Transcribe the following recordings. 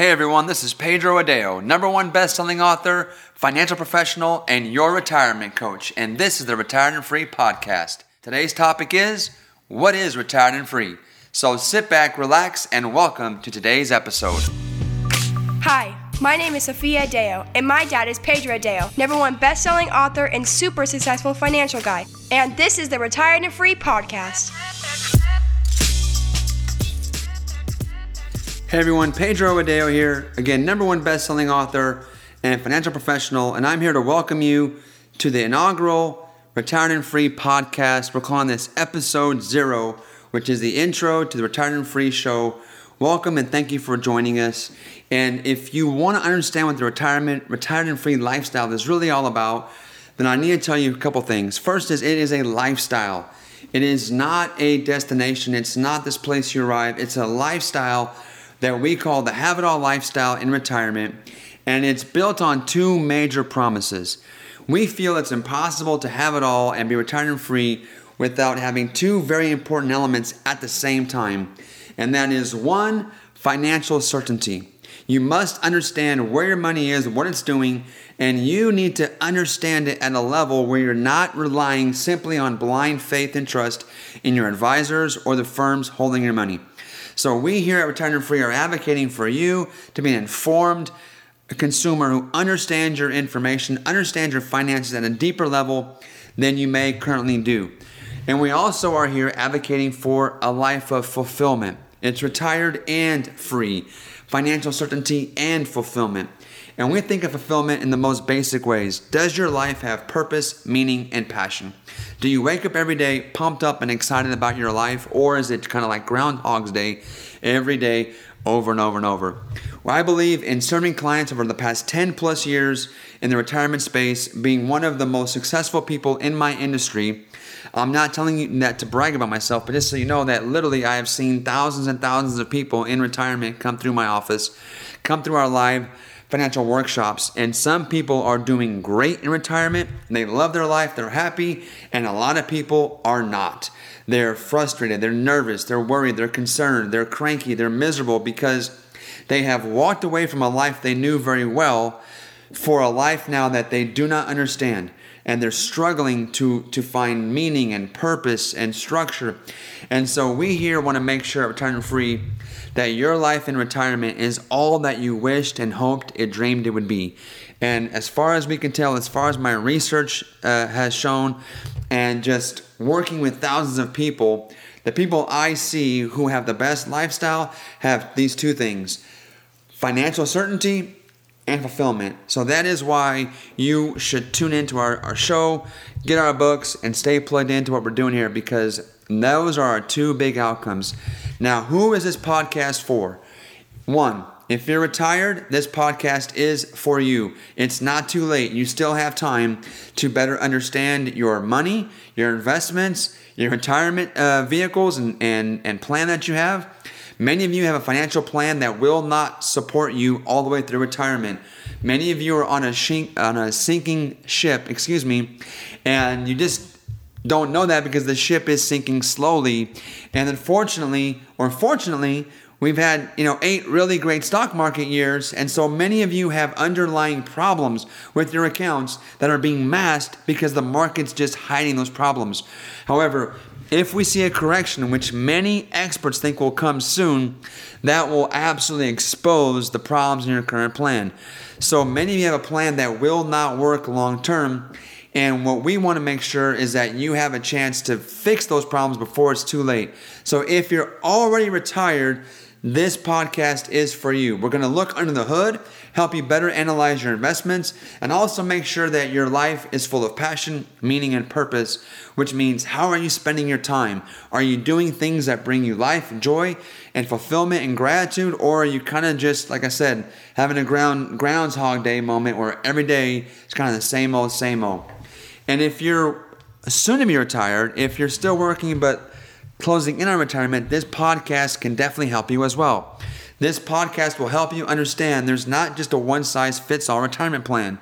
Hey everyone, this is Pedro Adao, number one best-selling author, financial professional, and your retirement coach, and this is the Retired and Free podcast. Today's topic is what is retired and free? So sit back, relax, and welcome to today's episode. Hi, my name is Sophia Adao, and my dad is Pedro Adao, number one best-selling author and super successful financial guy. And this is the Retired and Free podcast. Hey everyone, Pedro Adao here. Again, number one best-selling author and financial professional, and I'm here to welcome you to the inaugural Retired and Free podcast. We're calling this episode zero, which is the intro to the Retired and Free show. Welcome and thank you for joining us. And if you want to understand what the retirement, retired and free lifestyle is really all about, then I need to tell you a couple things. First is it is a lifestyle. It is not a destination. It's not this place you arrive. It's a lifestyle that we call the Have It All lifestyle in retirement, and it's built on two major promises. We feel it's impossible to have it all and be retirement free without having two very important elements at the same time, and that is one, financial certainty. You must understand where your money is, what it's doing, and you need to understand it at a level where you're not relying simply on blind faith and trust in your advisors or the firms holding your money. So we here at Retirement Free are advocating for you to be an informed consumer who understands your information, understands your finances at a deeper level than you may currently do. And we also are here advocating for a life of fulfillment. It's retired and free, financial certainty and fulfillment. And we think of fulfillment in the most basic ways. Does your life have purpose, meaning, and passion? Do you wake up every day pumped up and excited about your life, or is it kind of like Groundhog's Day every day, over and over and over? Well, I believe in serving clients over the past 10 plus years in the retirement space, being one of the most successful people in my industry. I'm not telling you that to brag about myself, but just so you know that literally I have seen thousands and thousands of people in retirement come through my office, come through our live financial workshops. And some people are doing great in retirement. They love their life, they're happy, and a lot of people are not. They're frustrated, they're nervous, they're worried, they're concerned, they're cranky, they're miserable because they have walked away from a life they knew very well for a life now that they do not understand and they're struggling to to find meaning and purpose and structure. And so we here want to make sure at Retirement Free that your life in retirement is all that you wished and hoped it dreamed it would be. And as far as we can tell, as far as my research uh, has shown, and just working with thousands of people, the people I see who have the best lifestyle have these two things financial certainty and fulfillment. So that is why you should tune into our, our show, get our books, and stay plugged into what we're doing here because those are our two big outcomes. Now, who is this podcast for? One, if you're retired, this podcast is for you. It's not too late. You still have time to better understand your money, your investments, your retirement uh, vehicles, and, and, and plan that you have. Many of you have a financial plan that will not support you all the way through retirement. Many of you are on a, shink, on a sinking ship, excuse me, and you just don't know that because the ship is sinking slowly. And unfortunately, or fortunately, we've had, you know, eight really great stock market years, and so many of you have underlying problems with your accounts that are being masked because the market's just hiding those problems. However, if we see a correction, which many experts think will come soon, that will absolutely expose the problems in your current plan. So many of you have a plan that will not work long term. And what we want to make sure is that you have a chance to fix those problems before it's too late. So if you're already retired, this podcast is for you. We're going to look under the hood, help you better analyze your investments, and also make sure that your life is full of passion, meaning, and purpose, which means how are you spending your time? Are you doing things that bring you life, joy, and fulfillment and gratitude, or are you kind of just, like I said, having a ground groundhog day moment where every day is kind of the same old, same old? And if you're soon to be retired, if you're still working but closing in on retirement, this podcast can definitely help you as well. This podcast will help you understand there's not just a one size fits all retirement plan.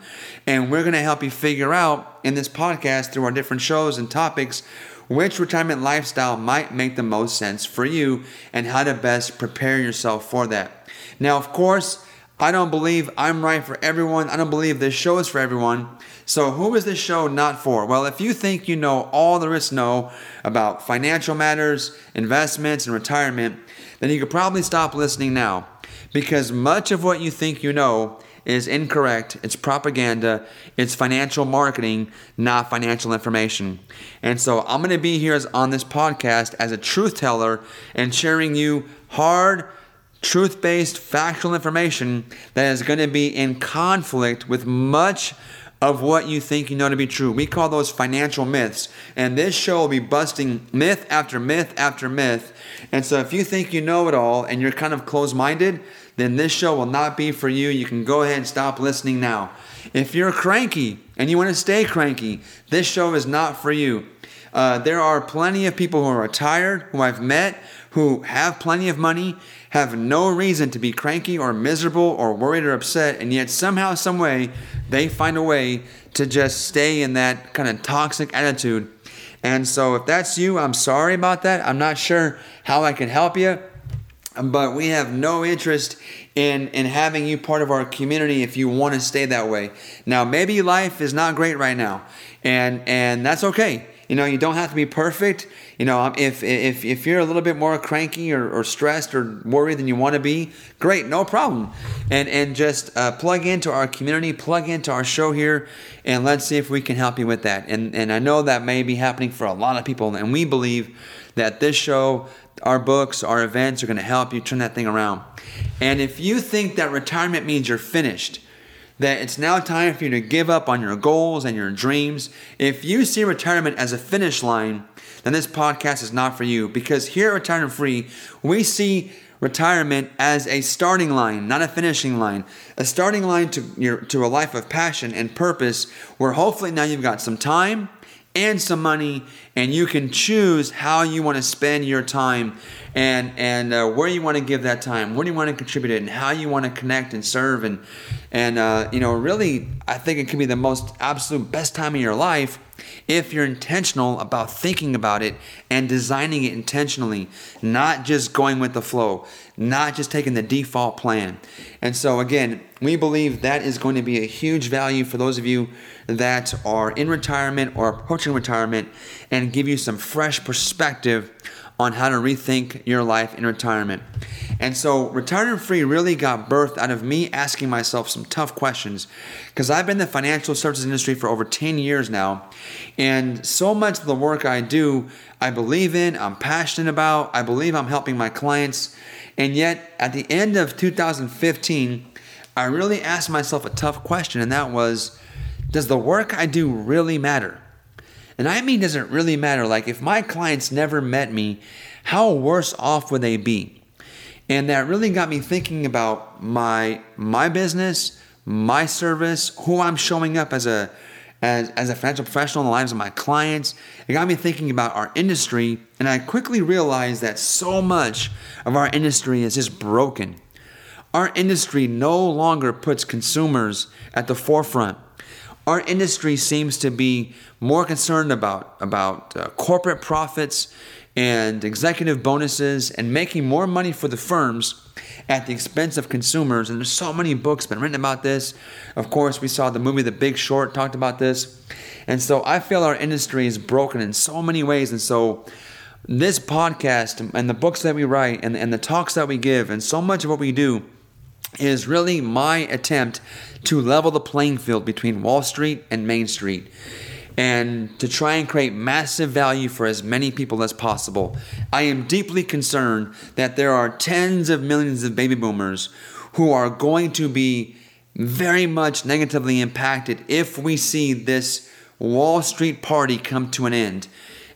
And we're going to help you figure out in this podcast through our different shows and topics which retirement lifestyle might make the most sense for you and how to best prepare yourself for that. Now, of course, I don't believe I'm right for everyone. I don't believe this show is for everyone. So, who is this show not for? Well, if you think you know all there is to know about financial matters, investments, and retirement, then you could probably stop listening now because much of what you think you know is incorrect. It's propaganda. It's financial marketing, not financial information. And so I'm going to be here on this podcast as a truth teller and sharing you hard, truth based, factual information that is going to be in conflict with much of what you think you know to be true. We call those financial myths. And this show will be busting myth after myth after myth. And so if you think you know it all and you're kind of closed minded, then this show will not be for you. You can go ahead and stop listening now. If you're cranky and you want to stay cranky, this show is not for you. Uh, there are plenty of people who are retired, who I've met, who have plenty of money, have no reason to be cranky or miserable or worried or upset, and yet somehow, some way, they find a way to just stay in that kind of toxic attitude. And so, if that's you, I'm sorry about that. I'm not sure how I can help you, but we have no interest in in having you part of our community if you want to stay that way. Now, maybe life is not great right now, and and that's okay. You know, you don't have to be perfect. You know, um, if if if you're a little bit more cranky or, or stressed or worried than you want to be, great, no problem. And and just uh, plug into our community, plug into our show here, and let's see if we can help you with that. And and I know that may be happening for a lot of people, and we believe that this show, our books, our events are going to help you turn that thing around. And if you think that retirement means you're finished that it's now time for you to give up on your goals and your dreams. If you see retirement as a finish line, then this podcast is not for you because here at Retirement Free, we see retirement as a starting line, not a finishing line. A starting line to your to a life of passion and purpose where hopefully now you've got some time and some money and you can choose how you want to spend your time and and uh, where you want to give that time, where do you want to contribute it, and how you want to connect and serve, and and uh, you know really, I think it can be the most absolute best time of your life if you're intentional about thinking about it and designing it intentionally, not just going with the flow, not just taking the default plan. And so again, we believe that is going to be a huge value for those of you that are in retirement or approaching retirement and give you some fresh perspective on how to rethink your life in retirement. And so, Retirement Free really got birthed out of me asking myself some tough questions because I've been in the financial services industry for over 10 years now. And so much of the work I do, I believe in, I'm passionate about, I believe I'm helping my clients. And yet, at the end of 2015, I really asked myself a tough question, and that was Does the work I do really matter? And I mean, does it really matter? Like, if my clients never met me, how worse off would they be? And that really got me thinking about my my business, my service, who I'm showing up as a as, as a financial professional in the lives of my clients. It got me thinking about our industry, and I quickly realized that so much of our industry is just broken. Our industry no longer puts consumers at the forefront our industry seems to be more concerned about about uh, corporate profits and executive bonuses and making more money for the firms at the expense of consumers. And there's so many books been written about this. Of course we saw the movie the big short talked about this. And so i feel our industry is broken in so many ways. And so this podcast and the books that we write and, and the talks that we give and so much of what we do is really my attempt to level the playing field between Wall Street and Main Street and to try and create massive value for as many people as possible. I am deeply concerned that there are tens of millions of baby boomers who are going to be very much negatively impacted if we see this Wall Street party come to an end.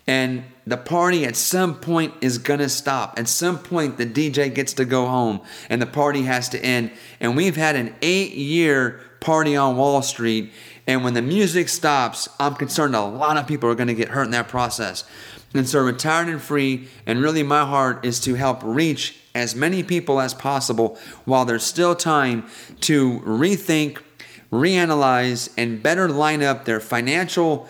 And the party at some point is gonna stop. At some point, the DJ gets to go home and the party has to end. And we've had an eight year party on Wall Street. And when the music stops, I'm concerned a lot of people are gonna get hurt in that process. And so, retired and free, and really my heart is to help reach as many people as possible while there's still time to rethink, reanalyze, and better line up their financial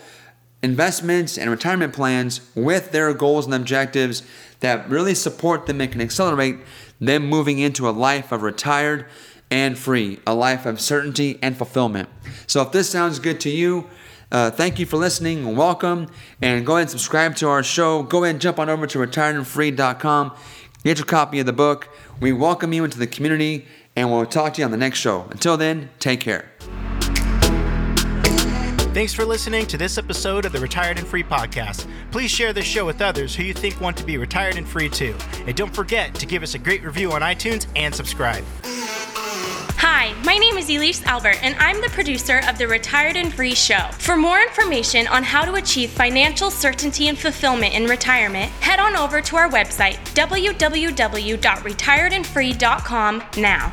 investments and retirement plans with their goals and objectives that really support them and can accelerate them moving into a life of retired and free, a life of certainty and fulfillment. So if this sounds good to you, uh, thank you for listening. Welcome. And go ahead and subscribe to our show. Go ahead and jump on over to retiredandfree.com. Get your copy of the book. We welcome you into the community, and we'll talk to you on the next show. Until then, take care. Thanks for listening to this episode of the Retired and Free podcast. Please share this show with others who you think want to be retired and free too. And don't forget to give us a great review on iTunes and subscribe. Hi, my name is Elise Albert, and I'm the producer of the Retired and Free Show. For more information on how to achieve financial certainty and fulfillment in retirement, head on over to our website, www.retiredandfree.com now.